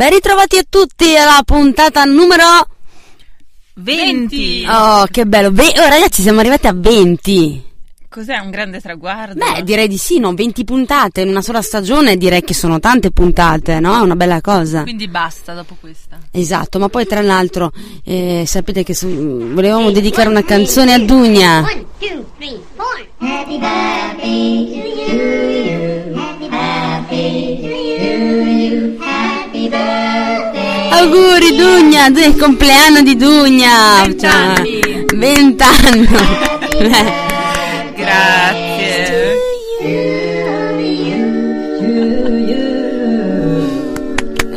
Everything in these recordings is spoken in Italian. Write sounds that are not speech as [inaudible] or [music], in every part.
Ben ritrovati a tutti alla puntata numero 20. Oh, che bello. Ve- oh, ragazzi, siamo arrivati a 20. Cos'è un grande traguardo? Beh, direi di sì, no? 20 puntate in una sola stagione, direi che sono tante puntate, no? È una bella cosa. Quindi basta dopo questa. Esatto, ma poi tra l'altro eh, sapete che su- volevamo dedicare una canzone a Dugna. One, two, three, four. Happy birthday to you. Happy birthday to you. Happy. Auguri Dugna, del compleanno di Dugna. Vent'anni. Cioè, Vent'anni. [laughs] Grazie.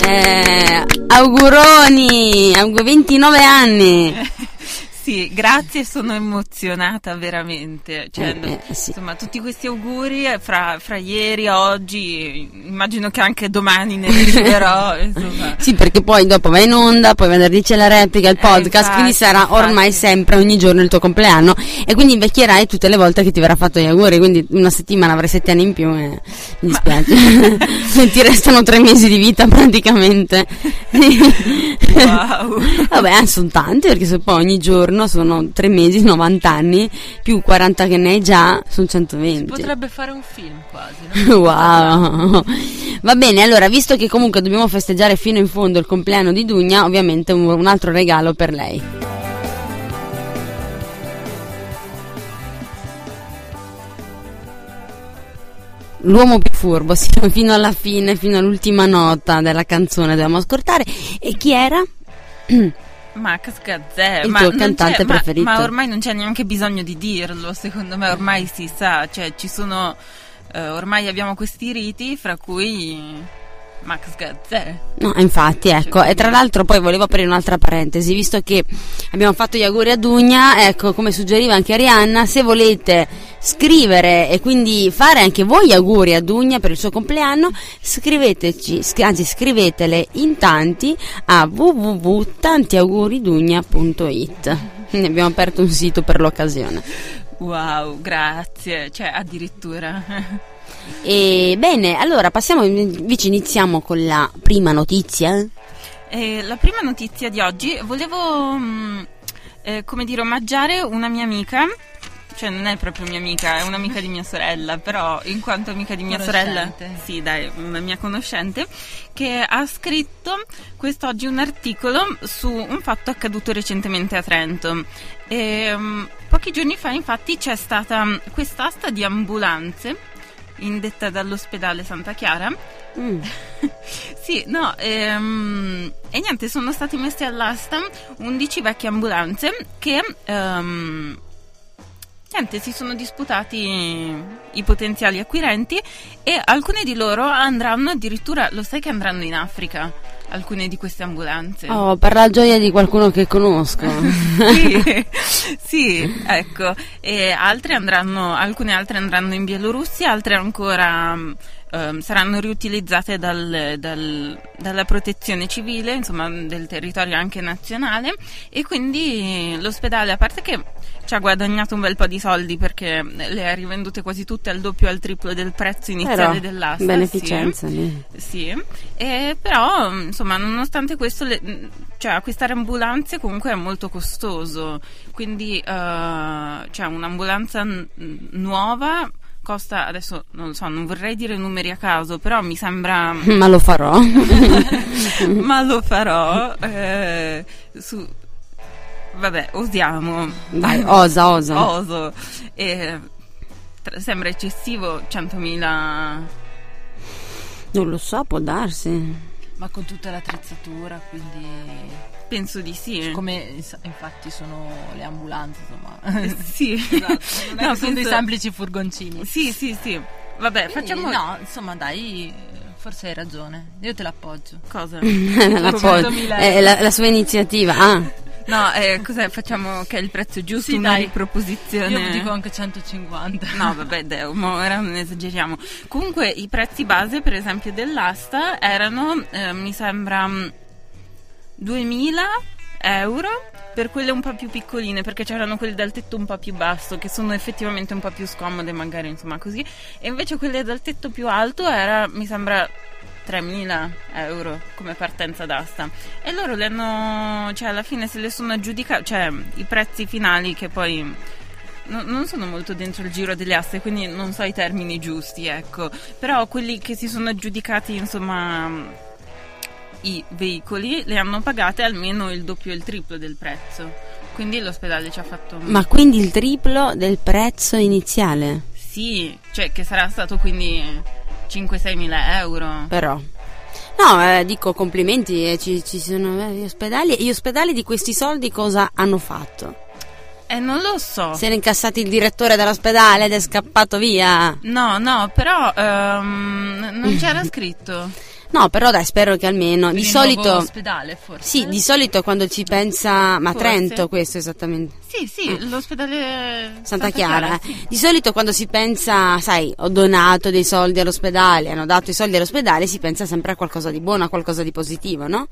Eh, auguroni, aug- 29 anni. Sì, grazie, sono emozionata veramente. Cioè, Eh, eh, sì. Insomma, tutti questi auguri eh, fra, fra ieri e oggi, immagino che anche domani ne riceverò. [laughs] Sì, perché poi dopo vai in onda, poi venerdì c'è la replica, il Eh, podcast, infatti, quindi sarà ormai infatti. sempre, ogni giorno il tuo compleanno e quindi invecchierai tutte le volte che ti verrà fatto gli auguri, quindi una settimana avrai sette anni in più e mi dispiace. [laughs] ti restano tre mesi di vita praticamente. [laughs] Wow. Vabbè, eh, sono tanti perché se poi ogni giorno sono tre mesi, 90 anni, più 40 che ne hai già, sono 120. Potrebbe fare un film quasi, no? [laughs] Wow. Va bene, allora, visto che comunque dobbiamo festeggiare fino in fondo il compleanno di Dugna, ovviamente un, un altro regalo per lei. L'uomo più furbo, [laughs] fino alla fine, fino all'ultima nota della canzone dobbiamo ascoltare. E chi era? [clears throat] Max Gazzè, Il ma tuo cantante c'è- ma- preferito. Ma, ormai non c'è neanche bisogno di dirlo, secondo me ormai si sa, cioè ci sono, eh, ormai abbiamo questi riti, fra cui Max Gazzè. No, infatti, ecco, e tra l'altro poi volevo aprire un'altra parentesi, visto che abbiamo fatto gli auguri a Dugna, ecco, come suggeriva anche Arianna, se volete scrivere e quindi fare anche voi gli auguri a Dugna per il suo compleanno, scriveteci, sc- anzi scrivetele in tanti a www.tantiauguridugna.it. Ne abbiamo aperto un sito per l'occasione. Wow, grazie, cioè addirittura. E bene, allora passiamo, invece iniziamo con la prima notizia. Eh, la prima notizia di oggi, volevo, mm, eh, come dire, omaggiare una mia amica. Cioè, non è proprio mia amica, è un'amica di mia sorella, però in quanto amica di mia sorella, sì, dai, una mia conoscente, che ha scritto quest'oggi un articolo su un fatto accaduto recentemente a Trento. E, mm, pochi giorni fa, infatti, c'è stata quest'asta di ambulanze indetta dall'ospedale Santa Chiara Mm. [laughs] sì, no, ehm, e niente, sono stati messi all'asta 11 vecchie ambulanze che, ehm, niente, si sono disputati i potenziali acquirenti e alcune di loro andranno addirittura, lo sai che andranno in Africa, alcune di queste ambulanze. Oh, per la gioia di qualcuno che conosco. [laughs] sì, [laughs] sì, ecco. E altre andranno, alcune altre andranno in Bielorussia, altre ancora ehm, saranno riutilizzate dal- dal- dalla protezione civile, insomma del territorio anche nazionale e quindi l'ospedale, a parte che ci ha guadagnato un bel po' di soldi perché le ha rivendute quasi tutte al doppio o al triplo del prezzo iniziale Però, dell'asta. beneficenza sì. Sì, e però insomma nonostante questo le- cioè, acquistare ambulanze comunque è molto costoso, quindi eh, cioè, un'ambulanza n- nuova costa, adesso non lo so, non vorrei dire numeri a caso, però mi sembra, [laughs] Ma lo farò. [laughs] ma lo farò, eh, su, vabbè, osiamo. Vai, osa, osa. Oso. E, tra- sembra eccessivo 100.000 Non lo so, può darsi. Ma con tutta l'attrezzatura, quindi penso di sì. come ins- infatti sono le ambulanze, insomma. sì, [laughs] esatto, non è No, che sono dei penso- semplici furgoncini. Sì, sì, sì. Vabbè, Quindi, facciamo No, insomma, dai, forse hai ragione. Io te l'appoggio. cosa? la, poi- 100.000 è la, la sua iniziativa. Ah, No, eh, cos'è? Facciamo che è il prezzo giusto, Sì, una dai. riproposizione. Io dico anche 150. No, vabbè, Deo, ora non esageriamo. Comunque i prezzi base, per esempio, dell'asta erano, eh, mi sembra, mm, 2000 euro per quelle un po' più piccoline, perché c'erano quelle dal tetto un po' più basso, che sono effettivamente un po' più scomode, magari, insomma, così. E invece quelle dal tetto più alto era, mi sembra, 3.000 euro come partenza d'asta e loro le hanno, cioè alla fine se le sono aggiudicati, cioè i prezzi finali che poi no- non sono molto dentro il giro delle aste, quindi non so i termini giusti, ecco, però quelli che si sono aggiudicati, insomma, i veicoli le hanno pagate almeno il doppio e il triplo del prezzo, quindi l'ospedale ci ha fatto... Ma quindi il triplo del prezzo iniziale? Sì, cioè che sarà stato quindi 5-6 mila euro. Però. No, eh, dico complimenti, eh, ci, ci sono eh, gli ospedali. E gli ospedali di questi soldi cosa hanno fatto? Eh, non lo so. Si era incassato il direttore dell'ospedale ed è scappato via. No, no, però ehm, non c'era scritto. [laughs] No, però dai, spero che almeno. Per di solito. ospedale, forse. Sì, di solito quando ci pensa. Ma Forse. Trento, questo esattamente. Sì, sì, l'ospedale Santa Chiara. sì. Di solito quando si pensa, sai, ho donato dei soldi all'ospedale, hanno dato i soldi all'ospedale, si pensa sempre a qualcosa di buono, a qualcosa di positivo, no?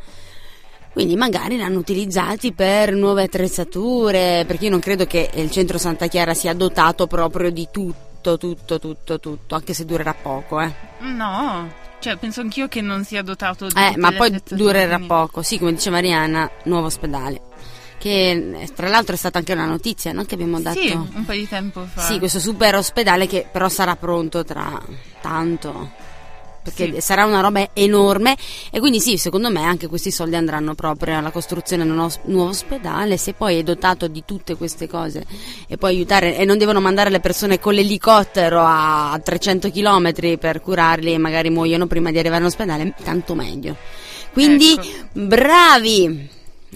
Quindi magari l'hanno utilizzati per nuove attrezzature, perché io non credo che il centro Santa Chiara sia dotato proprio di tutto, tutto, tutto, tutto, anche se durerà poco, eh. No, cioè penso anch'io che non sia dotato di Eh, ma poi durerà poco, sì, come dice Mariana, nuovo ospedale. Che eh, tra l'altro è stata anche una notizia, no? Che abbiamo dato. Sì, un po' di tempo fa. Sì, questo super ospedale che però sarà pronto tra tanto. Perché Sì. sarà una roba enorme e quindi sì, secondo me anche questi soldi andranno proprio alla costruzione di un os- nuovo ospedale. Se poi è dotato di tutte queste cose e può aiutare e non devono mandare le persone con l'elicottero a 300 km per curarli e magari muoiono prima di arrivare all'ospedale, tanto meglio. Quindi Ecco. bravi!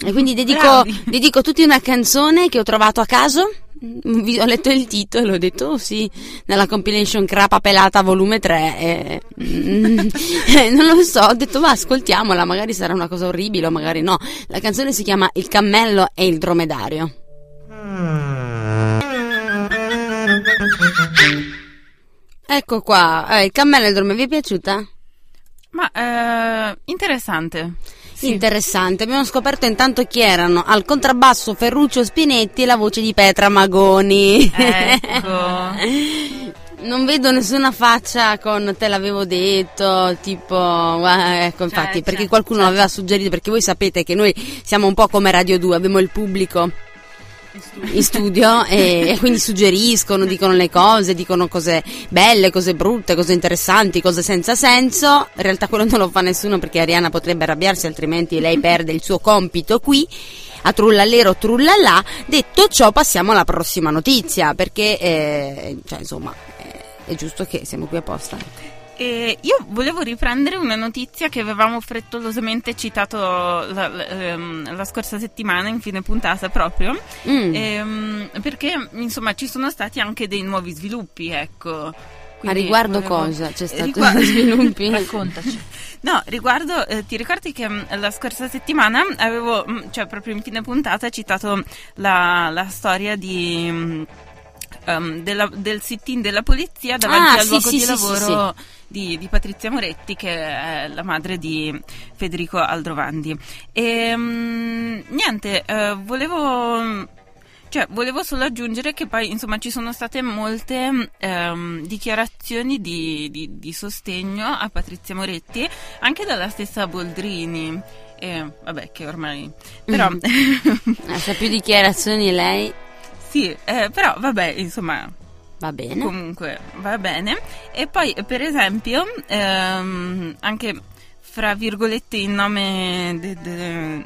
E quindi dedico, dedico tutti una canzone che ho trovato a caso. Ho letto il titolo e ho detto, oh sì, nella compilation Crapa Pelata volume 3. e, mm, [laughs] eh, non lo so, ho detto, ma ascoltiamola, magari sarà una cosa orribile o magari no. La canzone si chiama Il cammello e il dromedario. Ecco qua, eh, il cammello e il dromedario, vi è piaciuta? Ma eh, interessante. Sì. Interessante, abbiamo scoperto intanto chi erano al contrabbasso Ferruccio Spinetti e la voce di Petra Magoni. Ecco. [laughs] non vedo nessuna faccia con te l'avevo detto, tipo, ecco infatti, Cioè, perché cioè, qualcuno cioè. l'aveva suggerito, perché voi sapete che noi siamo un po' come Radio 2, abbiamo il pubblico in studio e, e quindi suggeriscono, dicono le cose, dicono cose belle, cose brutte, cose interessanti, cose senza senso. In realtà quello non lo fa nessuno perché Ariana potrebbe arrabbiarsi, altrimenti lei perde il suo compito qui. A trullalero trullallà. Detto ciò, passiamo alla prossima notizia perché, eh, cioè, insomma, eh, è giusto che siamo qui apposta. E io volevo riprendere una notizia che avevamo frettolosamente citato la, la- ehm, la scorsa settimana, in fine puntata proprio, Mm. ehm, perché insomma ci sono stati anche dei nuovi sviluppi, ecco. Ma Quindi riguardo volevo- cosa? C'è stato Riguardo- sviluppi? [laughs] Raccontaci. No, riguardo, eh, ti ricordi che mh, la scorsa settimana avevo, mh, cioè proprio in fine puntata, citato la, la storia di, mh, ehm, della- del sit-in della polizia davanti Ah, al sì, luogo sì, di sì, lavoro Di, di Patrizia Moretti, che è la madre di Federico Aldrovandi. E mh, niente, eh, volevo. Cioè, volevo solo aggiungere che poi, insomma, ci sono state molte ehm, dichiarazioni di, di- di sostegno a Patrizia Moretti, anche dalla stessa Boldrini. E, vabbè, che ormai... Però... [laughs] Eh, se ha più dichiarazioni lei, sì, eh, però, vabbè, insomma, va bene. comunque va bene. E poi, per esempio, ehm, anche fra virgolette in nome de- de-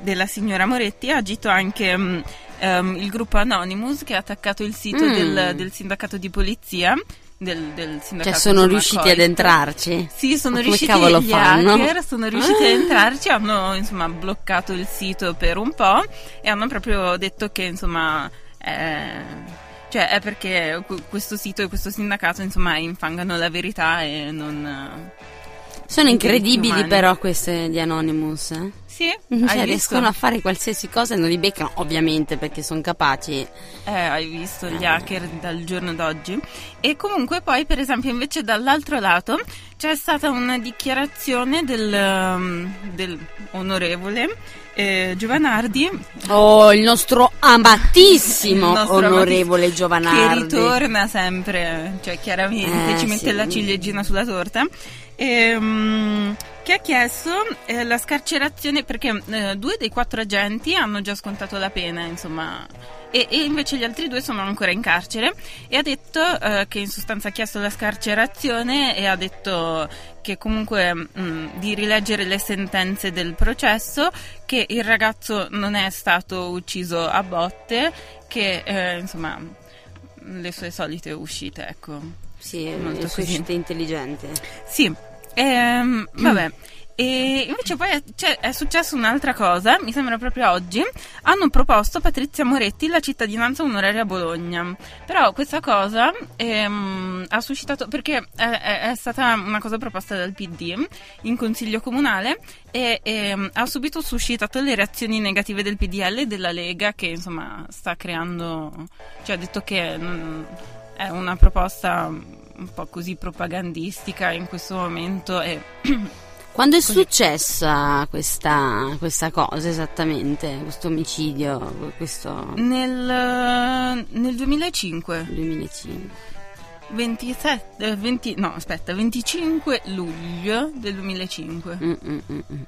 della signora Moretti ha agito anche mm, ehm, il gruppo Anonymous che ha attaccato il sito Mm. del, del sindacato di polizia. Del, del Cioè sono riusciti COIT. ad entrarci. Sì, sono riusciti cavolo gli fanno? hacker sono riusciti Ah. ad entrarci, hanno insomma bloccato il sito per un po' e hanno proprio detto che insomma eh, cioè è perché que- questo sito e questo sindacato insomma infangano la verità e non Sono I diritti incredibili però queste di Anonymous. eh. Sì, Cioè, hai visto? riescono a fare qualsiasi cosa e non li beccano, ovviamente, perché sono capaci. Eh, hai visto gli hacker dal giorno d'oggi. E comunque poi, per esempio, invece dall'altro lato c'è stata una dichiarazione del, um, del onorevole eh, Giovanardi Oh, il nostro amatissimo il nostro onorevole amatissimo- Giovanardi. Che ritorna sempre, cioè chiaramente Eh, ci mette sì. la ciliegina sulla torta. Ehm, che ha chiesto eh, la scarcerazione perché eh, due dei quattro agenti hanno già scontato la pena, insomma, e, e invece gli altri due sono ancora in carcere. E ha detto eh, che in sostanza ha chiesto la scarcerazione e ha detto che comunque mh, di rileggere le sentenze del processo, che il ragazzo non è stato ucciso a botte, che eh, insomma le sue solite uscite, ecco. Sì, Molto le sue così. scelte intelligenti. Sì, ehm, vabbè. E invece poi è, c'è- è successa un'altra cosa, mi sembra proprio oggi, hanno proposto a Patrizia Moretti la cittadinanza onoraria a Bologna, però questa cosa ehm, ha suscitato, perché è, è- è stata una cosa proposta dal PD in consiglio comunale e ehm, ha subito suscitato le reazioni negative del PDL e della Lega che insomma sta creando, cioè ha detto che mm, è una proposta un po' così propagandistica in questo momento e [clears throat] Quando è successa questa, questa cosa esattamente, questo omicidio, questo nel, nel 2005 2005? 27 eh, 20 no aspetta 25 luglio del 2005 Mm, mm, mm, mm.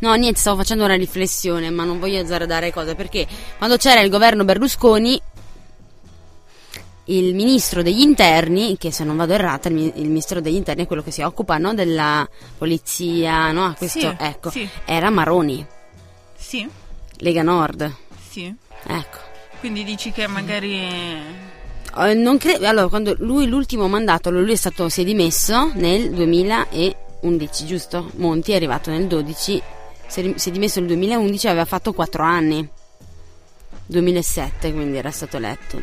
No, niente, stavo facendo una riflessione, ma non voglio azzardare cose, perché quando c'era il governo Berlusconi, il ministro degli interni, che se non vado errata, il, il ministro degli interni è quello che si occupa no, della polizia, no? Questo, Sì, ecco, sì. era Maroni, sì Lega Nord, sì ecco. quindi dici che magari Eh, non cre- allora, quando lui l'ultimo mandato, lui è stato, si è dimesso nel 2011, giusto? Monti è arrivato nel 12, si è, rim- si è dimesso nel 2011 aveva fatto 4 anni. 2007, quindi era stato eletto.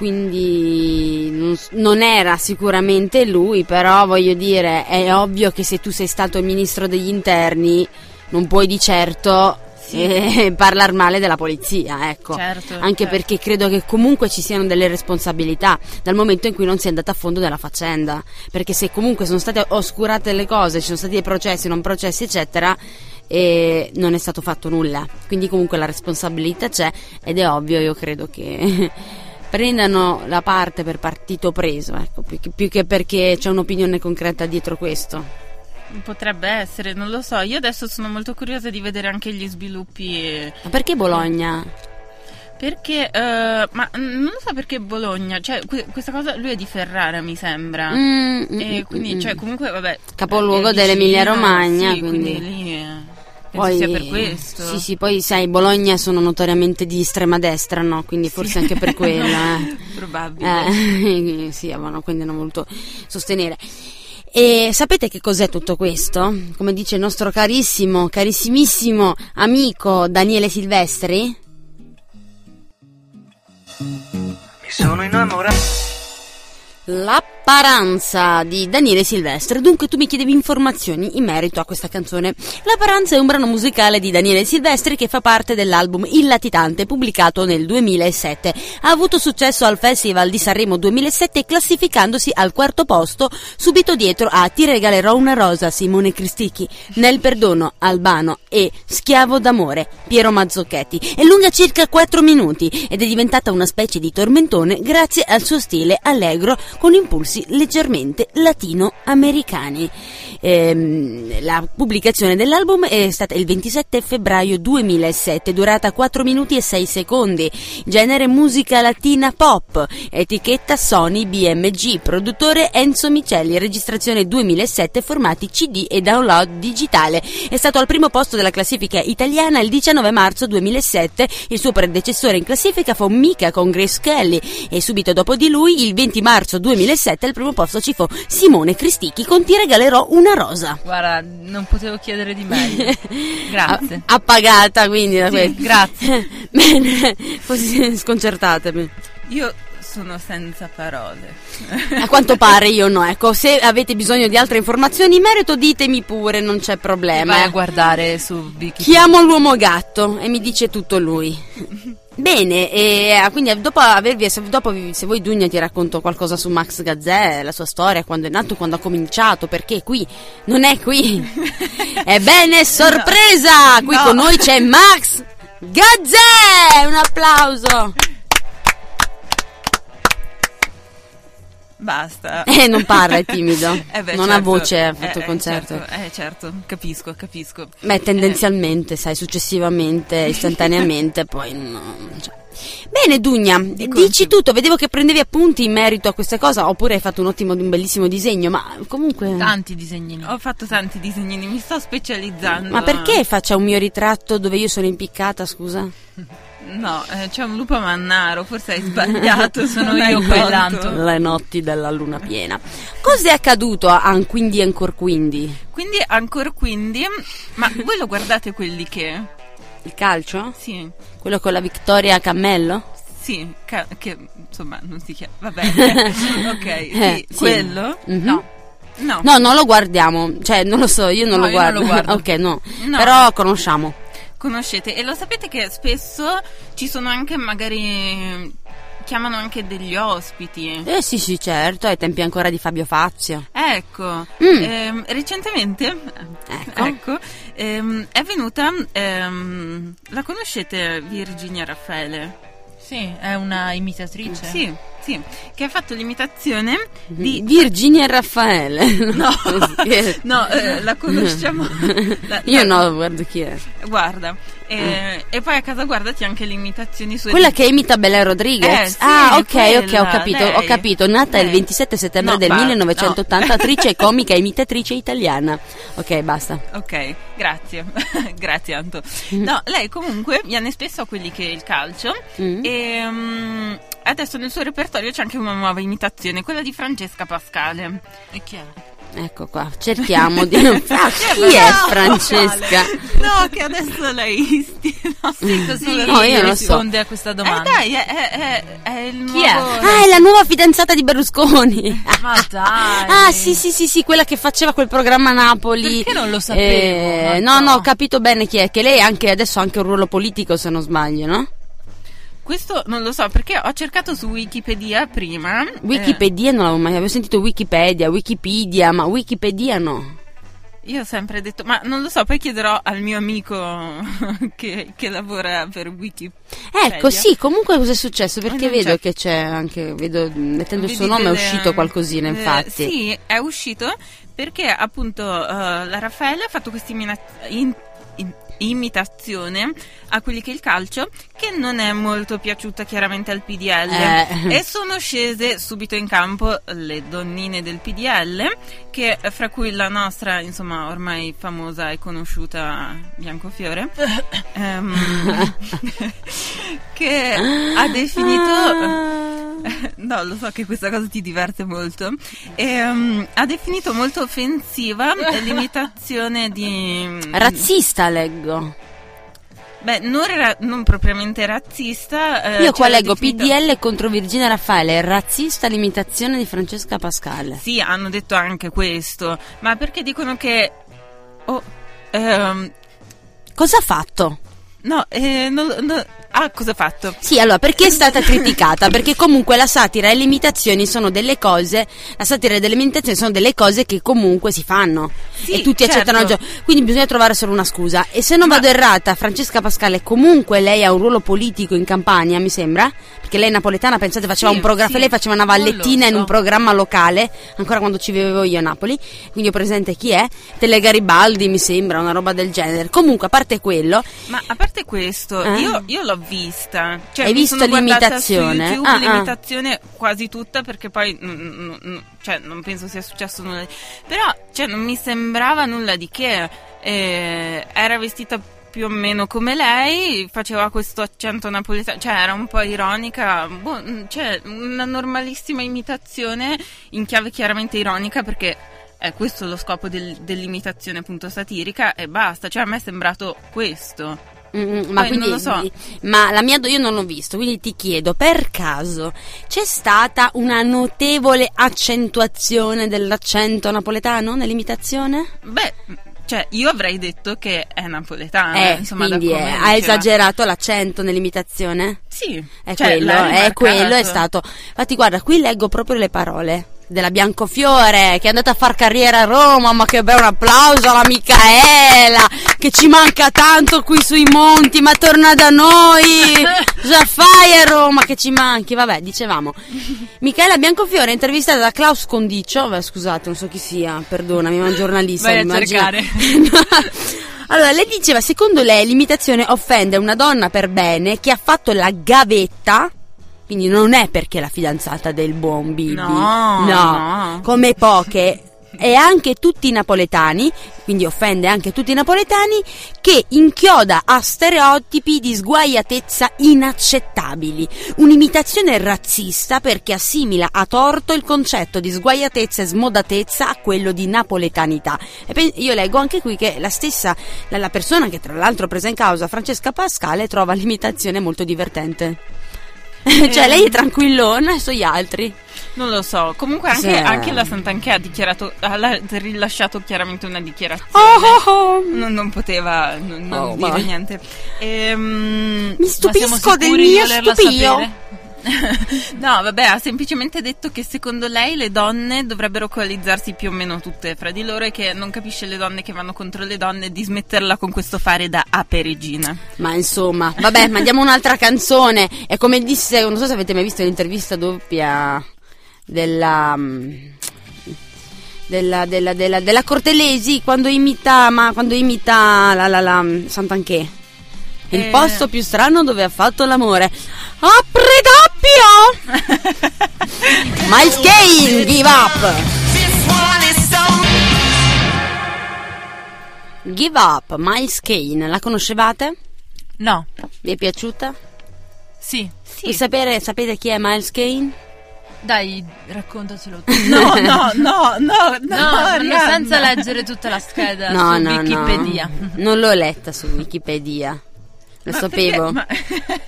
Quindi non, non era sicuramente lui, però voglio dire, è ovvio che se tu sei stato il ministro degli interni non puoi di certo eh, [laughs] parlare male della polizia, ecco. Certo, Anche certo. perché credo che comunque ci siano delle responsabilità dal momento in cui non si è andata a fondo della faccenda. Perché se comunque sono state oscurate le cose, ci sono stati dei processi, non processi, eccetera, e non è stato fatto nulla. Quindi comunque la responsabilità c'è ed è ovvio, io credo che [laughs] prendano la parte per partito preso, ecco, più che, più che perché c'è un'opinione concreta dietro questo. potrebbe essere non lo so io adesso sono molto curiosa di vedere anche gli sviluppi eh, Ma perché Bologna? perché eh, ma non lo so perché Bologna cioè que- questa cosa lui è di Ferrara mi sembra Mm, mm, e mm, quindi mm, cioè mm. comunque vabbè Capoluogo è vicino, dell'Emilia-Romagna, sì, quindi- lì penso sia per questo Sì, sì, poi sai, Bologna sono notoriamente di estrema destra, no? Quindi forse anche per quello, eh. [laughs] probabile Eh, [laughs] sì, avevano quindi hanno voluto sostenere. E sapete che cos'è tutto questo? Come dice il nostro carissimo, carissimissimo amico Daniele Silvestri? Mi sono innamorato. L'apparanza di Daniele Silvestri. Dunque tu mi chiedevi informazioni in merito a questa canzone. L'apparanza è un brano musicale di Daniele Silvestri che fa parte dell'album Il Latitante pubblicato nel 2007. Ha avuto successo al Festival di Sanremo 2007 classificandosi al quarto posto subito dietro a Ti regalerò una rosa Simone Cristichi, Nel perdono Albano e Schiavo d'amore Piero Mazzocchetti. È lunga circa 4 minuti ed è diventata una specie di tormentone grazie al suo stile allegro con impulsi leggermente latino-americani. Ehm, la pubblicazione dell'album è stata il 27 febbraio 2007, durata 4 minuti e 6 secondi, genere musica latina pop, etichetta Sony BMG, produttore Enzo Micelli, registrazione 2007, formati CD e download digitale. È stato al primo posto della classifica italiana il 19 marzo 2007, il suo predecessore in classifica fu Mika con Grace Kelly. E subito dopo di lui, il 20 marzo 2007, al primo posto ci fu Simone Cristichi con Ti regalerò una rosa. Guarda, non potevo chiedere di meglio. [laughs] Grazie. A- Appagata quindi da Sì, questo. grazie. [laughs] Bene, così sconcertatemi. io sono senza parole. A quanto pare io no, ecco, se avete bisogno di altre informazioni in merito ditemi pure, non c'è problema. Vai a guardare su Wikipedia. Chiamo l'uomo gatto e mi dice tutto lui. [laughs] Bene, e eh, quindi dopo avervi, se, dopo se vuoi Dugna ti racconto qualcosa su Max Gazzè, la sua storia, quando è nato, quando ha cominciato, perché qui non è qui. [laughs] Ebbene, sorpresa! Qui No. con noi c'è Max Gazzè! Un applauso! [laughs] Basta. [laughs] Eh, non parla, è timido. [laughs] Eh beh, non ha certo. voce, ha fatto Eh, il concerto. certo, eh, certo, capisco, capisco. Beh, tendenzialmente, sai, successivamente, istantaneamente, poi no. cioè. Bene, Dugna, dici tutto. Vedevo che prendevi appunti in merito a queste cose, oppure hai fatto un ottimo, un bellissimo disegno, ma comunque. Tanti disegnini. Ho fatto tanti disegnini, mi sto specializzando. Ma perché faccia un mio ritratto dove io sono impiccata, scusa? [laughs] No, eh, c'è un lupo mannaro, forse hai sbagliato, [laughs] Sono io colto. quell'altro. Le notti della luna piena. Cos'è accaduto a a quindi ancora quindi? Quindi ancora quindi, ma voi lo guardate quelli che... Il calcio? Sì, Quello con la Vittoria Cammello? sì, ca- che insomma non si chiama... Vabbè, [laughs] ok, Eh, sì. quello? Mhm. No. No. No, non lo guardiamo, cioè non lo so, io non No, lo io non guardo. lo guardo. [laughs] ok, no. No. Però conosciamo. conoscete e lo sapete che spesso ci sono anche magari chiamano anche degli ospiti. Eh sì, sì, certo, ai tempi ancora di Fabio Fazio. Ecco, Mm. ehm, recentemente Ecco. ecco, ehm, è venuta, ehm, la conoscete Virginia Raffaele? Sì, è una imitatrice. Sì, sì, che ha fatto l'imitazione di... Virginia e Raffaele. [laughs] No, [laughs] no eh, la conosciamo. La- [laughs] Io la- no, guardo chi è. Guarda, eh, e poi a casa guardati anche le imitazioni sue. Quella di- che imita Bella Rodriguez? Eh, sì, ah, ok, ok, ho quella, capito, ho lei. capito. Nata il Lei. 27 settembre No, del basta, 1980, no. attrice comica e imitatrice italiana. Ok, basta. Ok, grazie, grazie Anto. No, lei comunque viene spesso a quelli che è il calcio Mm. e mm, adesso nel suo repertorio c'è anche una nuova imitazione, quella di Francesca Pascale. E chi è? Ecco qua, cerchiamo di... Ah, [laughs] chi è No, Francesca? No, che adesso lei [laughs] no, Sì, così No, io non so. risponde a questa Eh domanda. dai, è, è- è- è il Chi è? nuovo Ah, è la nuova fidanzata di Berlusconi. [laughs] Ma dai. Ah, sì, sì, sì, sì, quella che faceva quel programma a Napoli. Perché non lo sapevo? Eh, no. no, ho capito bene chi è. Che lei anche adesso ha anche un ruolo politico, se non sbaglio, no? Questo non lo so perché ho cercato su Wikipedia prima. eh, Wikipedia non l'avevo mai, avevo sentito Wikipedia, Wikipedia, ma Wikipedia no. io ho sempre detto, ma non lo so, poi chiederò al mio amico [laughs] che, che lavora per Wikipedia. Ecco, sì, comunque cosa è successo? Perché non vedo c'è. che c'è anche, vedo, mettendo il suo nome è uscito qualcosina, eh, infatti. sì, è uscito perché appunto eh, la Raffaele ha fatto in- in- imitazione a quelli che è il calcio che non è molto piaciuta chiaramente al PDL Eh. e sono scese subito in campo le donnine del PDL che fra cui la nostra insomma ormai famosa e conosciuta Biancofiore [laughs] ehm, [laughs] che ha definito Ah. [laughs] No, lo so che questa cosa ti diverte molto. Ehm, ha definito molto offensiva [laughs] l'imitazione di. Razzista leggo. Beh, non, ra- non propriamente razzista. eh, Io cioè qua l'ha leggo definito- PDL contro Virginia Raffaele, razzista l'imitazione di Francesca Pascale. Sì, hanno detto anche questo. Ma perché dicono che. Oh, ehm, Cosa ha fatto? no, eh, no- no- ah, cosa ha fatto? Sì, allora, perché è stata criticata? Perché comunque la satira e le imitazioni sono delle cose, la satira e delle imitazioni sono delle cose che comunque si fanno Sì, e tutti certo. accettano il gioco. Quindi bisogna trovare solo una scusa. E se non Ma- vado errata, Francesca Pascale comunque lei ha un ruolo politico in campagna, mi sembra, perché lei è napoletana, pensate, faceva Sì, un programma, sì. lei faceva una vallettina in so. un programma locale, ancora quando ci vivevo io a Napoli, quindi ho presente chi è, Tele Garibaldi mi sembra, una roba del genere. Comunque, a parte quello, Ma a parte questo, Eh? io, io l'ho vista. Cioè, Hai visto l'imitazione? YouTube Ah, ah. l'imitazione quasi tutta perché poi mm, mm, cioè, non penso sia successo nulla. Però cioè, non mi sembrava nulla di che. Eh, era vestita più o meno come lei, faceva questo accento napoletano, cioè era un po' ironica, boh, cioè una normalissima imitazione in chiave chiaramente ironica perché è questo lo scopo del- dell'imitazione appunto satirica e basta, cioè a me è sembrato questo. Mm, ma Poi quindi, non lo so. ma la mia do- io non l'ho visto, quindi ti chiedo, per caso c'è stata una notevole accentuazione dell'accento napoletano nell'imitazione? Beh, cioè, io avrei detto che è napoletana. eh, insomma, quindi eh, ha esagerato l'accento nell'imitazione? Sì, È cioè, quello, è quello, è stato. Infatti, guarda, qui leggo proprio le parole della Biancofiore che è andata a far carriera a Roma. Ma che bel applauso alla Micaela che ci manca tanto qui sui monti. Ma torna da noi. [laughs] Cosa fai a Roma che ci manchi? Vabbè, dicevamo. Micaela Biancofiore intervistata da Klaus Condicio. Beh, scusate, non so chi sia, perdonami, ma è un giornalista. Vai a cercare. [laughs] allora, lei diceva, secondo lei l'imitazione offende una donna per bene che ha fatto la gavetta, quindi non è perché la fidanzata del buon Bibi. No, no. come poche. E anche tutti i napoletani, quindi offende anche tutti i napoletani, che inchioda a stereotipi di sguaiatezza inaccettabili. Un'imitazione razzista perché assimila a torto il concetto di sguaiatezza e smodatezza a quello di napoletanità. E io leggo anche qui che la stessa, la, la persona che tra l'altro è presa in causa, Francesca Pascale, trova l'imitazione molto divertente. Cioè lei è tranquillona e so gli altri. Non lo so. Comunque anche, Sì. anche la Santanchè ha dichiarato, ha la- rilasciato chiaramente una dichiarazione. Oh, oh, oh. Non, non poteva non, non Oh, dire ma- niente. Ehm, Mi stupisco del mio stupio. sapere? [laughs] no, vabbè, ha semplicemente detto che secondo lei le donne dovrebbero coalizzarsi più o meno tutte fra di loro e che non capisce le donne che vanno contro le donne di smetterla con questo fare da ape regina. Ma insomma, vabbè, mandiamo un'altra canzone. E come disse, non so se avete mai visto l'intervista doppia della. mm, Della, della, della, della Cortelesi quando imita, ma quando imita la, la, la mm, Sant'Anché. Il Eh. posto più strano dove ha fatto l'amore. Apre doppio! Miles Kane, give up! Give up, Miles Kane, la conoscevate? No, Vi è piaciuta? sì. Vuoi sapere, sapete chi è Miles Kane? Dai, raccontacelo tu. [laughs] No, no, no, no, no, senza leggere tutta la scheda no, su no, Wikipedia. no. Non l'ho letta su Wikipedia. Lo Ma sapevo. perché- ma- [laughs]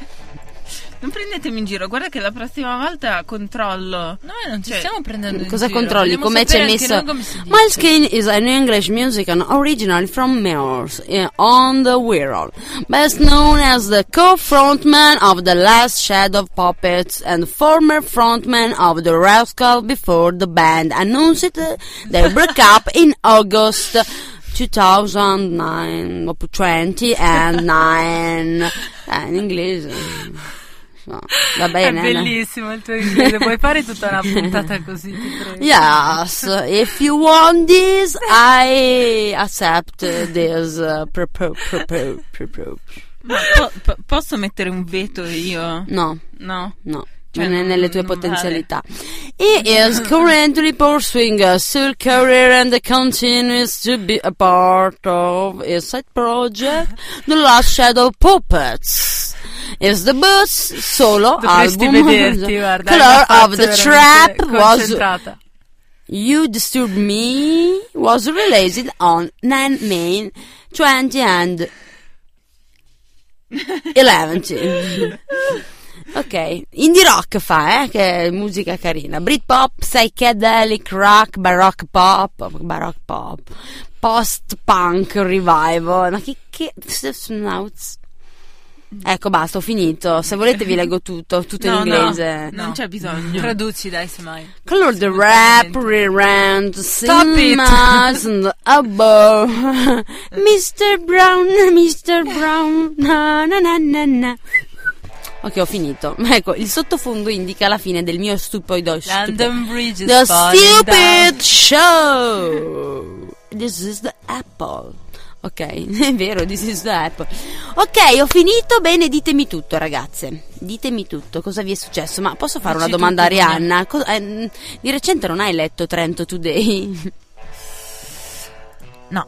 non prendetemi in giro, guarda che la prossima volta controllo. Noi non ci Cioè, stiamo prendendo in Cosa giro. controlli? vogliamo Come c'è messo? Kane is an English musician originally from Wales eh, on the Wirral, best known as the co-frontman of the Last Shadow Puppets and former frontman of the Rascal before the band announced their breakup in August [laughs] 2009 o 20 and 9 eh, in inglese No, va È bene no? bellissimo il tuo inglese, puoi fare tutta una puntata così. Yes, if you want this, I accept this uh, propo- propo- propo- Ma po- po- posso mettere un veto io? No, No. no. Cioè, nelle tue non vale. potenzialità. He is [laughs] currently pursuing a sole career and continues to be a part of a side project, [laughs] The Last Shadow Puppets. Is the bus solo Dovresti album vederti, [laughs] guarda. Color of the Trap was. You Disturb Me was released on 9 May 20 and 11. Ok, indie rock fa, eh, che è musica carina. Britpop, psychedelic rock, baroque pop, baroque pop, post-punk revival. Ma che che snouts. Ecco, basta, ho finito. Se volete vi leggo tutto, tutto No, in no, inglese. non c'è bisogno. Traduci, dai, semmai. Color the rap, rerun, Stop it. cinemas, [laughs] and above. Mr. Brown, Mr. Brown, na na na na na. Ok, ho finito. [laughs] Ecco, il sottofondo indica la fine del mio stupido London Bridge The falling down. Stupid Show. This is the Apple. Ok, [laughs] è vero, this is the Apple. Ok, ho finito. Bene, ditemi tutto, ragazze. Ditemi tutto, cosa vi è successo? Ma posso fare Dici una domanda a. Arianna? Cos- eh, di recente non hai letto Trento Today? No.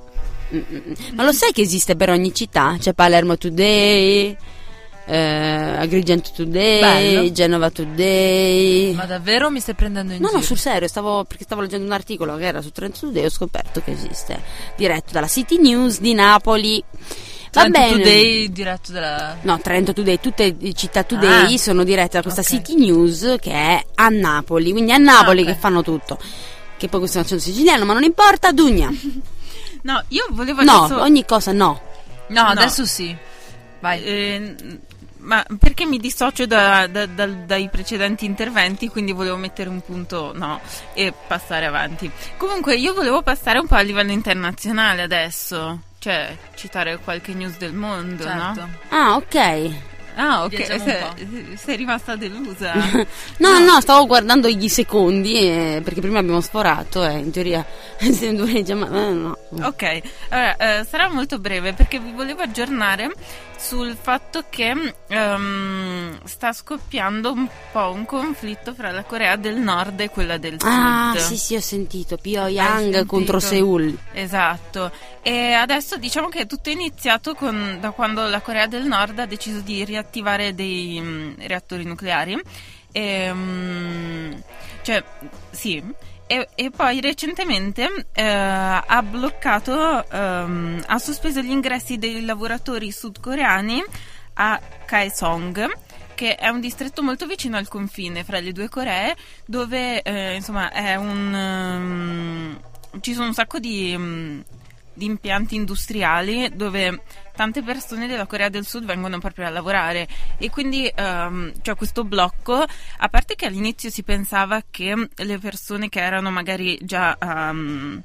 Ma lo sai che esiste per ogni città? C'è Palermo Today, eh, Agrigento Today, Bello. Genova Today. Ma davvero mi stai prendendo in No, giro? no, sul serio, stavo, perché stavo leggendo un articolo che era su Trento Today e ho scoperto che esiste, diretto dalla City News di Napoli. Va Trento bene. Today diretto dalla... No, Trento Today, tutte le città Today Ah. sono dirette da questa Ok. City News che è a Napoli, quindi a Napoli Ah, ok. che fanno tutto. Che poi questo è un accento siciliano, ma non importa, Dugna. [laughs] No, io volevo No, adesso... ogni cosa no. No, No. adesso sì. Vai. Eh, ma perché mi dissocio da- da- dal- dai precedenti interventi, quindi volevo mettere un punto no e passare avanti. Comunque, io volevo passare un po' a livello internazionale adesso, cioè citare qualche news del mondo, certo. no? Ah, ok. Ah, ok, sei, sei rimasta delusa. [laughs] No, no, stavo guardando gli secondi eh, perché prima abbiamo sforato e in teoria [laughs] se dovrei già... ma- eh, no. Ok, allora, eh, sarà molto breve perché vi volevo aggiornare sul fatto che ehm, sta scoppiando un po' un conflitto fra la Corea del Nord e quella del Ah, Sud. sì, sì, ho sentito. Pyongyang contro Seoul. Esatto, e adesso diciamo che è tutto iniziato con- da quando la Corea del Nord ha deciso di riattivare dei mm, reattori nucleari. E, mm, cioè, sì. E, e poi recentemente eh, ha bloccato, ehm, ha sospeso gli ingressi dei lavoratori sudcoreani a Kaesong, che è un distretto molto vicino al confine fra le due Coree, dove eh, insomma è un ehm, ci sono un sacco di, mm, di impianti industriali dove tante persone della Corea del Sud vengono proprio a lavorare e quindi ehm, c'è questo blocco a parte che all'inizio si pensava che le persone che erano magari già um,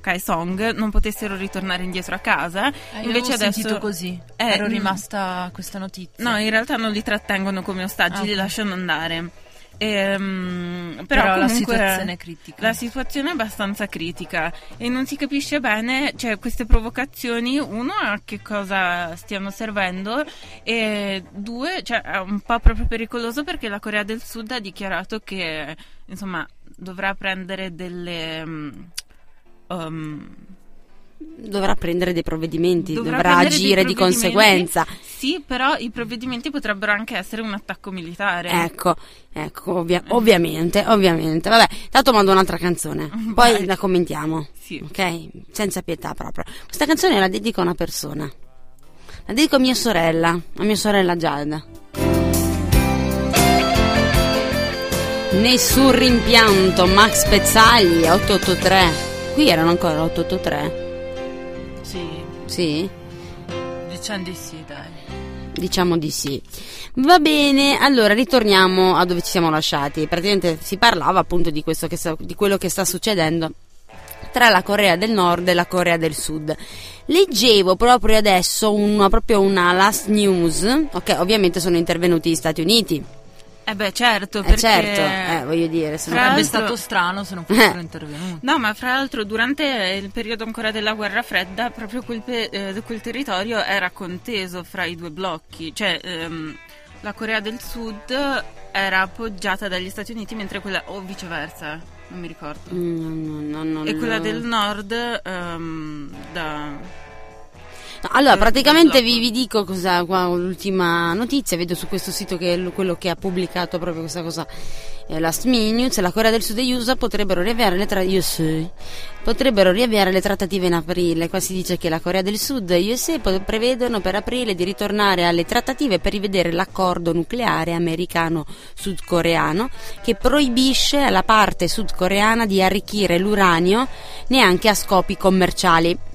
Kaesong non potessero ritornare indietro a casa Eh, invece adesso sentito così. Eh, Ero mm. rimasta questa notizia. No, in realtà non li trattengono come ostaggi, Ah, li lasciano andare. Ehm, però, Però la situazione è critica. La situazione è abbastanza critica e non si capisce bene, cioè queste provocazioni, uno a che cosa stiano servendo e due, cioè è un po' proprio pericoloso perché la Corea del Sud ha dichiarato che insomma dovrà prendere delle um, Dovrà prendere dei provvedimenti, dovrà, dei agire di conseguenza. Sì, però i provvedimenti potrebbero anche essere un attacco militare. Ecco, ecco, ovvia- ovviamente, ovviamente. Vabbè, tanto mando un'altra canzone, [laughs] poi Vai. la commentiamo. Sì. Ok? Senza pietà proprio. Questa canzone la dedico a una persona. La dedico a mia sorella, a mia sorella Giada. Nessun rimpianto, Max Pezzagli, 883. Qui erano ancora 883? Sì, diciamo di sì, dai. Diciamo di sì. Va bene, allora ritorniamo a dove ci siamo lasciati. Praticamente si parlava appunto di, questo che sta- di quello che sta succedendo tra la Corea del Nord e la Corea del Sud. Leggevo proprio adesso una, proprio una last news, ok, ovviamente sono intervenuti gli Stati Uniti. Eh beh, certo, Eh perché certo, eh, voglio dire, Sarebbe stato strano se non fossero Eh. intervenuti. No, ma fra l'altro durante il periodo ancora della guerra fredda proprio quel, pe- eh, quel territorio era conteso fra i due blocchi, cioè ehm, la Corea del Sud era appoggiata dagli Stati Uniti mentre quella o viceversa, non mi ricordo. Mm, no, no, no, E quella no. del nord ehm, da No, allora, Eh, praticamente blocco. vi, vi dico cosa, qua, l'ultima notizia, vedo su questo sito che è quello che ha pubblicato proprio questa cosa, eh, Last Minutes, la Corea del Sud e gli USA potrebbero riavviare le, tra- potrebbero riavviare le trattative in aprile. Qua si dice che la Corea del Sud e gli USA prevedono per aprile di ritornare alle trattative per rivedere l'accordo nucleare americano-sudcoreano che proibisce alla parte sudcoreana di arricchire l'uranio neanche a scopi commerciali.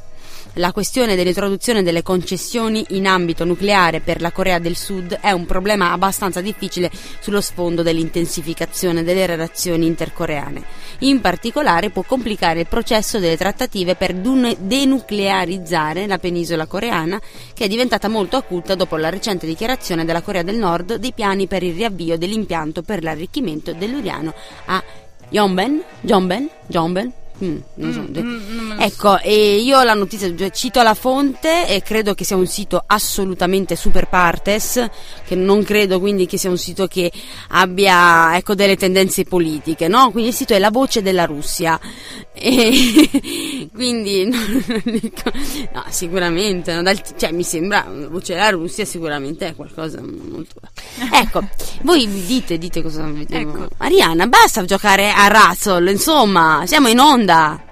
La questione dell'introduzione delle concessioni in ambito nucleare per la Corea del Sud è un problema abbastanza difficile sullo sfondo dell'intensificazione delle relazioni intercoreane. In particolare può complicare il processo delle trattative per denuclearizzare la penisola coreana, che è diventata molto acuta dopo la recente dichiarazione della Corea del Nord dei piani per il riavvio dell'impianto per l'arricchimento dell'uriano a Yonben, Jomben, Jomben, Mm, non so. Mm, mm, Ecco, e io la notizia, cioè, cito la fonte e credo che sia un sito assolutamente super partes, che non credo quindi che sia un sito che abbia ecco, delle tendenze politiche, no? Quindi il sito è La Voce della Russia. E [laughs] quindi, [laughs] no, dico- no, sicuramente, no, dal- cioè, mi sembra, La Voce della Russia sicuramente è qualcosa molto... Ecco, voi dite, dite cosa vediamo. Ecco. Arianna, basta giocare a Razzle, insomma, siamo in onda. andar.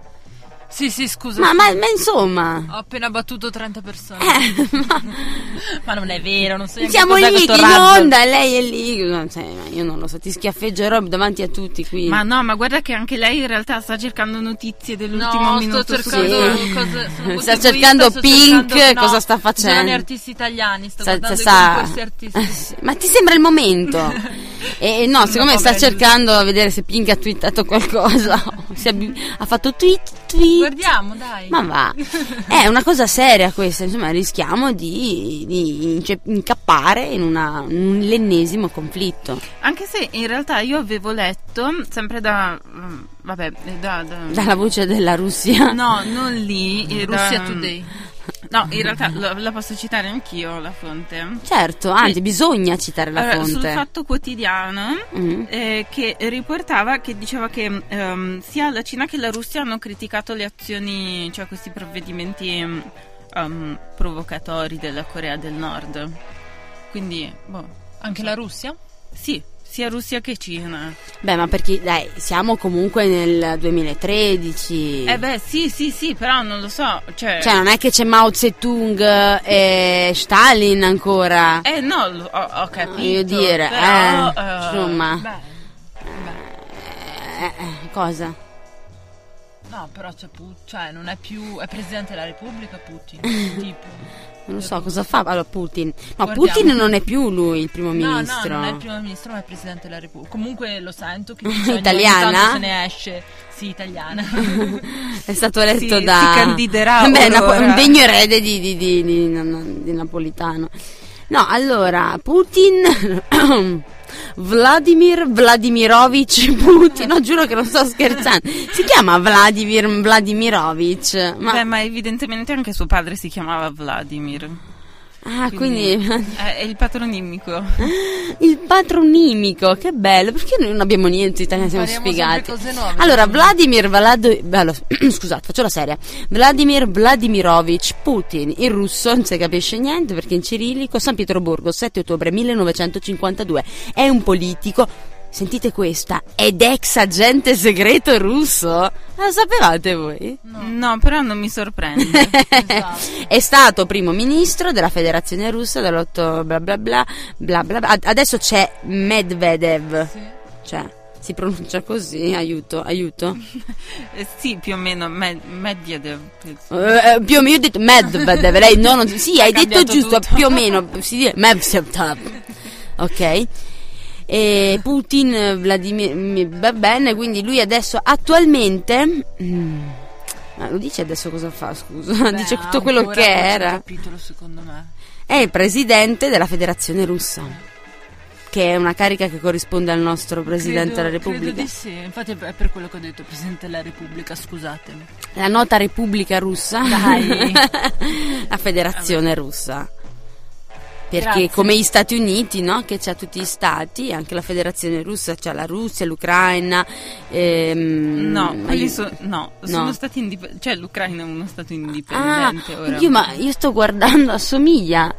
Sì, sì, scusa. Ma, ma- ma insomma, Ho appena battuto 30 persone. eh, ma- [laughs] Ma non è vero, non so neanche siamo lì questo in onda e lei è lì. Cioè, ma io non lo so, ti schiaffeggerò davanti a tutti qui. Ma no, ma guarda che anche lei in realtà sta cercando notizie dell'ultimo No, minuto. sto cercando Sì. cose, sono Sta cercando sto Pink, cercando- cosa no, sta facendo? Giovani artisti italiani, sto Sa- guardando sa- i concorsi artistici. Ma ti sembra il momento? [laughs] E no, secondo me sta cercando a vedere se Pink ha twittato qualcosa. [laughs] Se ha, ha fatto tweet, tweet. Guardiamo, dai. Ma va, [laughs] è una cosa seria questa, insomma rischiamo di, di incappare in, una, in un l'ennesimo conflitto. Anche se in realtà io avevo letto, sempre da... mm, vabbè, da... da- Dalla voce della Russia. No, non lì. [laughs] eh, Russia da- Today. No, in realtà lo- la posso citare anch'io la fonte. Certo, anzi bisogna citare la Allora, sul fonte. Fatto Quotidiano Mm. eh, che riportava che diceva che ehm, sia la Cina che la Russia hanno criticato le azioni, cioè questi provvedimenti ehm, provocatori della Corea del Nord. Quindi, boh, Anche la Russia? sì, sia Russia che Cina. Beh, ma perché dai, siamo comunque nel 2013. Eh beh, sì, sì, sì, però non lo so, cioè... Cioè, non è che c'è Mao Zedong e Stalin ancora. Eh no, ho, ho capito. Voglio dire, però, eh, eh, insomma. Beh, Eh, eh, cosa? no, però c'è Putin, cioè non è più, è Presidente della Repubblica Putin, [laughs] tipo. Non lo so, cosa fa? Allora, Putin. No, Guardiamo. Putin non è più lui il primo No, ministro. no, non è il primo ministro, ma è il Presidente della Repubblica. Comunque lo sento che [laughs] Italiana? se ne esce. Sì, italiana. [laughs] È stato eletto Si- da. si candiderà Beh, Napo- un degno erede di, di, di, di- di- di Napolitano. No, allora, Putin. [coughs] [coughs] Vladimir Vladimirovich Putin, no giuro che non sto scherzando, si chiama Vladimir Vladimirovich, ma Beh, ma evidentemente anche suo padre si chiamava Vladimir. Ah, quindi, È, [laughs] è il patronimico. [laughs] il patronimico, che bello, perché noi non abbiamo niente italiano, siamo cose nuove. Allora, Vladimir Vlado... bello, [clears throat] scusate, faccio la serie. Vladimir Vladimirovich Putin, in russo non si capisce niente perché in cirillico, San Pietroburgo, 7 ottobre 1952. È un politico, sentite questa, ed ex agente segreto russo? Lo sapevate voi? No, però non mi sorprende. Esatto. [laughs] È stato primo ministro della federazione russa dall'8 bla bla bla bla bla. bla. Ad- Adesso c'è Medvedev. Sì. Cioè, si pronuncia così, aiuto, aiuto. [laughs] Eh, sì, più o meno Med- Medvedev. penso. Eh, più o meno io ho detto Medvedev, lei no, non, sì, hai detto giusto, tutto. più o meno, si dice Medvedev. Ok? E Putin, eh, Vladimir, mi- va bene, quindi lui adesso attualmente... mm, ma lo dice adesso cosa fa, scusa? [laughs] Beh, dice tutto quello che era. capitolo secondo me. È il presidente della federazione russa, che è una carica che corrisponde al nostro presidente Credo- della Repubblica. Credo di sì, infatti è per quello che ho detto Presidente della Repubblica, scusatemi. La nota Repubblica russa. Dai. [laughs] la federazione russa. Perché Grazie. come gli Stati Uniti, no? Che c'ha tutti gli stati, anche la federazione russa, c'ha la Russia, l'Ucraina. ehm, No, aiu- so- no, No. sono stati indipendenti. Cioè, l'Ucraina è uno stato Ah, indipendente ora. oddio, ma io sto guardando, assomiglia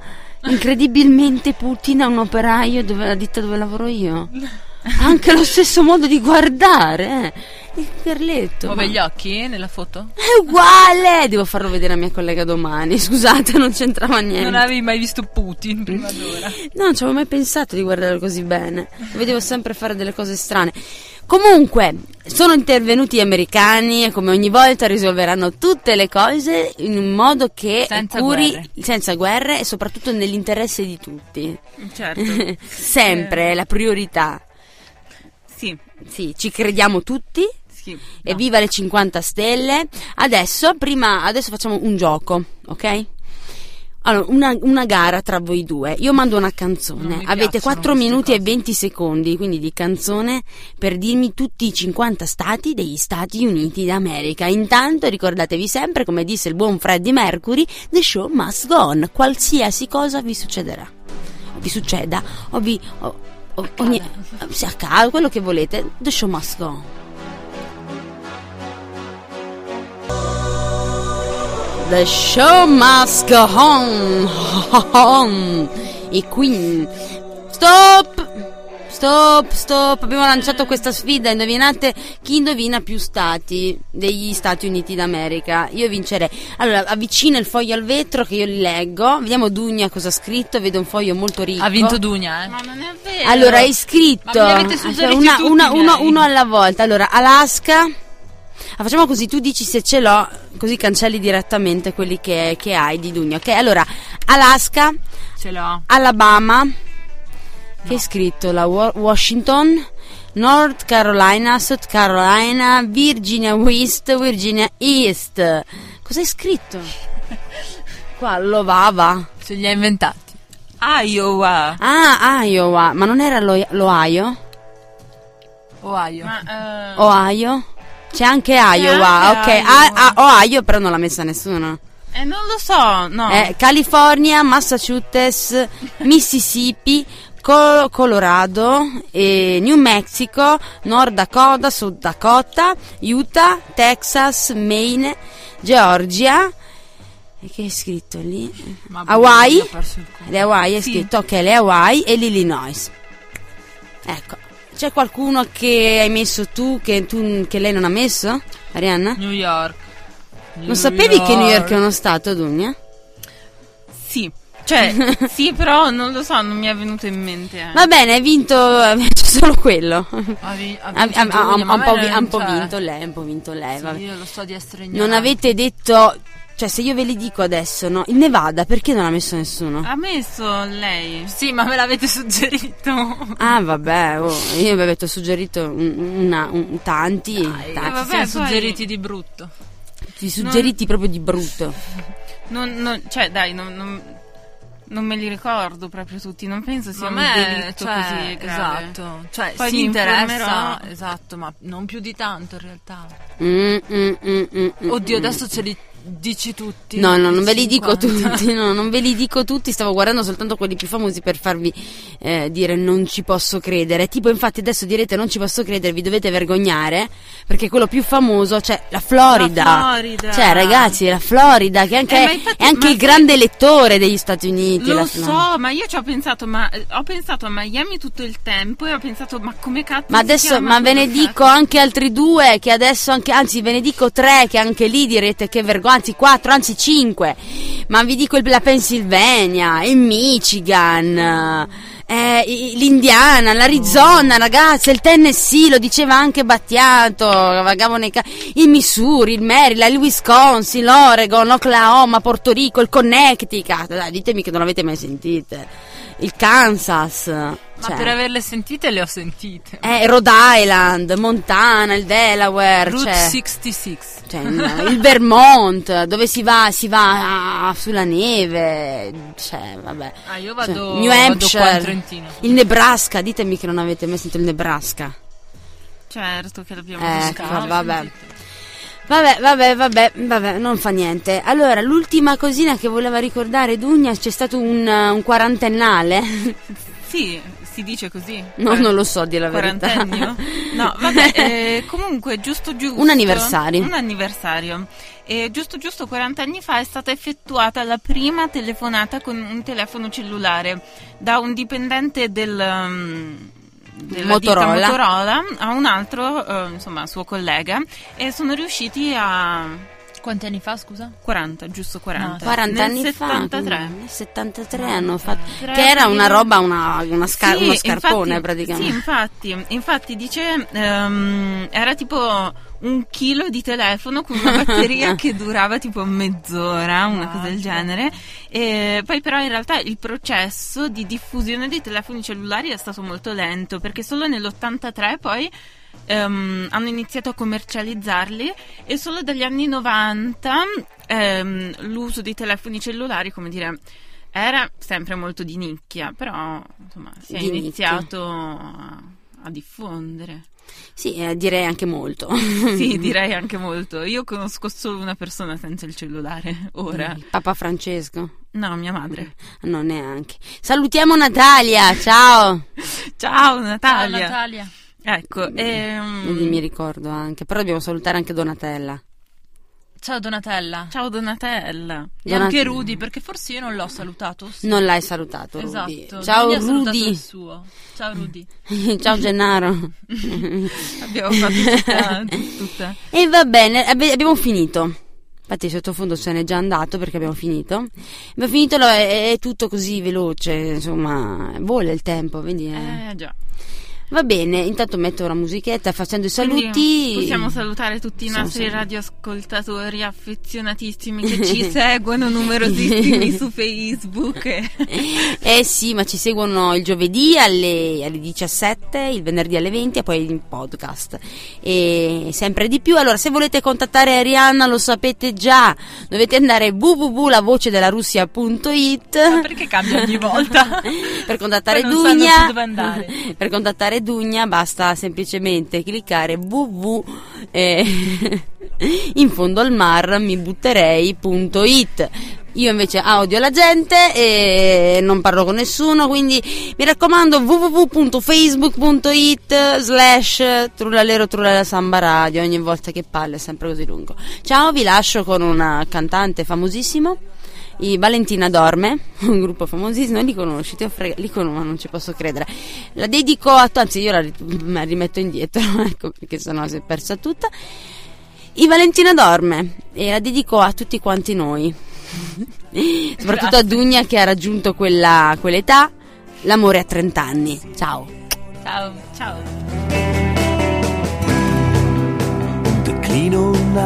incredibilmente Putin a un operaio dove, la ditta dove lavoro io. [laughs] Anche lo stesso modo di guardare, eh. Il perletto. Muove ma- gli occhi nella foto? È uguale! Devo farlo vedere a mia collega domani. [laughs] Scusate, non c'entrava niente. Non avevi mai visto Putin prima d'ora. No, non ci avevo mai pensato di guardarlo così bene. Lo vedevo sempre fare delle cose strane. Comunque, sono intervenuti gli americani e come ogni volta risolveranno tutte le cose in un modo che Senza curi guerre. senza guerre e soprattutto nell'interesse di tutti. Certo. [laughs] sempre è la priorità. Sì, Sì, ci crediamo tutti. sì. Evviva le 50 stelle. Adesso, prima, adesso facciamo un gioco, ok? Allora, una, una gara tra voi due. Io mando una canzone. Avete piacciono 4 queste minuti e cose. 20 secondi, quindi di canzone, per dirmi tutti i 50 stati degli Stati Uniti d'America. Intanto ricordatevi sempre, come disse il buon Freddie Mercury, The show must go on. Qualsiasi cosa vi succederà. Vi succeda, o vi... o- ogni, se accade, quello che volete. The show must go. The show must go on. [laughs] on. I. Stop! Stop, stop, abbiamo lanciato questa sfida, indovinate chi indovina più stati degli Stati Uniti d'America. Io vincerei. Allora, avvicina il foglio al vetro che io li leggo, vediamo Dugna cosa ha scritto, vedo un foglio molto ricco. Ha vinto Dugna, eh. Ma non è vero. Allora, hai scritto suggeriti una- una- uno, uno alla volta. Allora, Alaska. Ah, facciamo così, tu dici se ce l'ho, così cancelli direttamente quelli che, che hai di Dugna. Ok, allora, Alaska, Ce l'ho. Alabama, che hai scritto? La Wa- Washington, North Carolina, South Carolina, Virginia West, Virginia East. Hai scritto? [laughs] Qua, Lovava. Ce li ha inventati. Iowa. Ah, Iowa, ma non era lo- l'Ohio? Ohio. Ma, eh, Ohio? C'è anche Iowa, anche ok. Iowa. Ah, ah, Ohio però non l'ha messa nessuno. eh, non lo so, no. Eh, California, Massachusetts, Mississippi, Colorado, New Mexico, Nord Dakota, Sud Dakota, Utah, Texas, Maine, Georgia. E che è scritto lì? Ma Hawaii? Le Hawaii è Sì. scritto, ok, le Hawaii e l'Illinois. Ecco, c'è qualcuno che hai messo tu che, tu, che lei non ha messo? Arianna? New York. Non sapevi che New York è uno stato, Dunia? Sì. Cioè, [laughs] sì, però non lo so, non mi è venuto in mente. eh. Va bene, hai vinto [laughs] c'è solo quello. Ha, vi- un a po', vi- un po' vinto lei, ha un po' vinto lei. sì, io lo so di essere Non ignorante. avete detto, cioè se io ve li dico adesso, no? Il Nevada, perché non ha messo nessuno? Ha messo lei. Sì, ma me l'avete suggerito. Ah, vabbè, oh, io vi avete suggerito un- una, un- tanti, Dai, tanti. vabbè, siamo poi- suggeriti di brutto. Ti suggeriti proprio di brutto. Non, non- cioè, dai, non, non- me li ricordo proprio tutti. Non penso sia Ma un delitto cioè, così grave. esatto. Cioè, Poi si mi interessa, esatto, ma non più di tanto in realtà. Mm, mm, mm, mm, mm, Oddio, mm. adesso ce li dici tutti. No, no, non ve li dico 50. tutti, no, non ve li dico tutti, stavo guardando soltanto quelli più famosi per farvi eh, dire non ci posso credere. Tipo, infatti adesso direte non ci posso credere, vi dovete vergognare, perché quello più famoso, cioè la Florida. La Florida. Cioè, ragazzi, la Florida, che anche Eh, infatti- è anche il grande elettore degli Stati Uniti. Lo so, ma io ci ho pensato, ma eh, ho pensato a Miami tutto il tempo e ho pensato, ma come cazzo Ma adesso, ma ve ne dico anche altri due, che adesso anche, anzi ve ne dico tre, che anche lì direte che vergogna, anzi quattro, anzi cinque. Ma vi dico la Pennsylvania, il Michigan, eh, l'Indiana, l'Arizona, ragazzi, il Tennessee, lo diceva anche Battiato, ca- il Missouri, il Maryland, il Wisconsin, l'Oregon, l'Oklahoma, Porto Rico, il Connecticut, dai, ditemi che non l'avete mai sentite. Il Kansas. Ma cioè. per averle sentite le ho sentite. Eh, Rhode Island, Montana, il Delaware, Route cioè, 66. cioè, [laughs] il Vermont, dove si va, si va ah, sulla neve, cioè, vabbè. Ah, io Cioè, vado, New vado qua in Hampshire, Trentino. il Nebraska, ditemi che non avete mai sentito il Nebraska. Certo che l'abbiamo Ecco, buscato. vabbè. Vabbè, vabbè, vabbè, vabbè, non fa niente. Allora, l'ultima cosina che voleva ricordare Dugna, c'è stato un, un quarantennale. Sì, si dice così. no, non lo so, di la verità. No, [laughs] vabbè, eh, comunque giusto giusto. Un anniversario. Un anniversario. E giusto giusto 40 anni fa è stata effettuata la prima telefonata con un telefono cellulare da un dipendente del... um, della Motorola. Motorola a un altro, eh, insomma, suo collega e sono riusciti a Quanti anni fa, scusa? 40, giusto 40. 40 Nel anni 73. fa. Nel 73 hanno fatto. 73, Che era una roba, una, una scar- Sì, uno scarpone infatti- praticamente. Sì, infatti, infatti dice ehm, era tipo un chilo di telefono con una batteria [laughs] che durava tipo mezz'ora, una cosa del genere. E poi però in realtà il processo di diffusione dei telefoni cellulari è stato molto lento perché solo nell'83 poi ehm, hanno iniziato a commercializzarli e solo dagli anni 90 ehm, l'uso dei telefoni cellulari, come dire, era sempre molto di nicchia, però insomma si è Di iniziato a, a diffondere. Sì, eh, direi anche molto. Sì, [laughs] direi anche molto. Io conosco solo una persona senza il cellulare [laughs] ora. Il Papa Francesco? No, mia madre. No, neanche. Salutiamo Natalia, ciao. [laughs] Ciao Natalia. Ciao, Natalia. Ecco, ehm, mi ricordo anche, però dobbiamo salutare anche Donatella. Ciao Donatella. Ciao Donatella. E Donat- anche Rudy, perché forse io non l'ho salutato. sì. Non l'hai salutato, Rudy. Esatto. Ciao Rudy. suo. Ciao Rudy. [laughs] Ciao Gennaro. [laughs] Abbiamo fatto tutta, tutta. e va bene, abbi- abbiamo finito. Infatti il sottofondo se n'è già andato perché abbiamo finito. Abbiamo finito, è, è tutto così veloce, insomma, vola il tempo, quindi... eh. Eh già. Va bene, intanto metto la musichetta facendo i saluti. Quindi possiamo salutare tutti i nostri salutare. radioascoltatori affezionatissimi che ci [laughs] seguono numerosissimi su Facebook. [laughs] Eh sì, ma ci seguono il giovedì alle, alle 17, il venerdì alle 20 e poi in podcast. E sempre di più. Allora, se volete contattare Arianna, lo sapete già, dovete andare www.lavocedelaRussia.it Ma perché cambia ogni volta? [laughs] per contattare Dugna. dove andare. Per contattare Dugna basta semplicemente cliccare www eh, [laughs] in fondo al mar mi butterei.it. Io invece odio la gente e non parlo con nessuno, quindi mi raccomando www.facebook.it slash trullalero trullala samba radio, ogni volta che parlo è sempre così lungo. Ciao, vi lascio con una cantante famosissimo i Valentina Dorme, [laughs] un gruppo famosissimo, li conosci, ho li conosco, non ci posso credere. La dedico a, anzi io la, rimetto indietro, [laughs] ecco perché sennò si è persa tutta. I Valentina Dorme e la dedico a tutti quanti noi, [laughs] soprattutto a Dugna che ha raggiunto quella, quell'età, l'amore a 30 anni. Ciao. Ciao, ciao.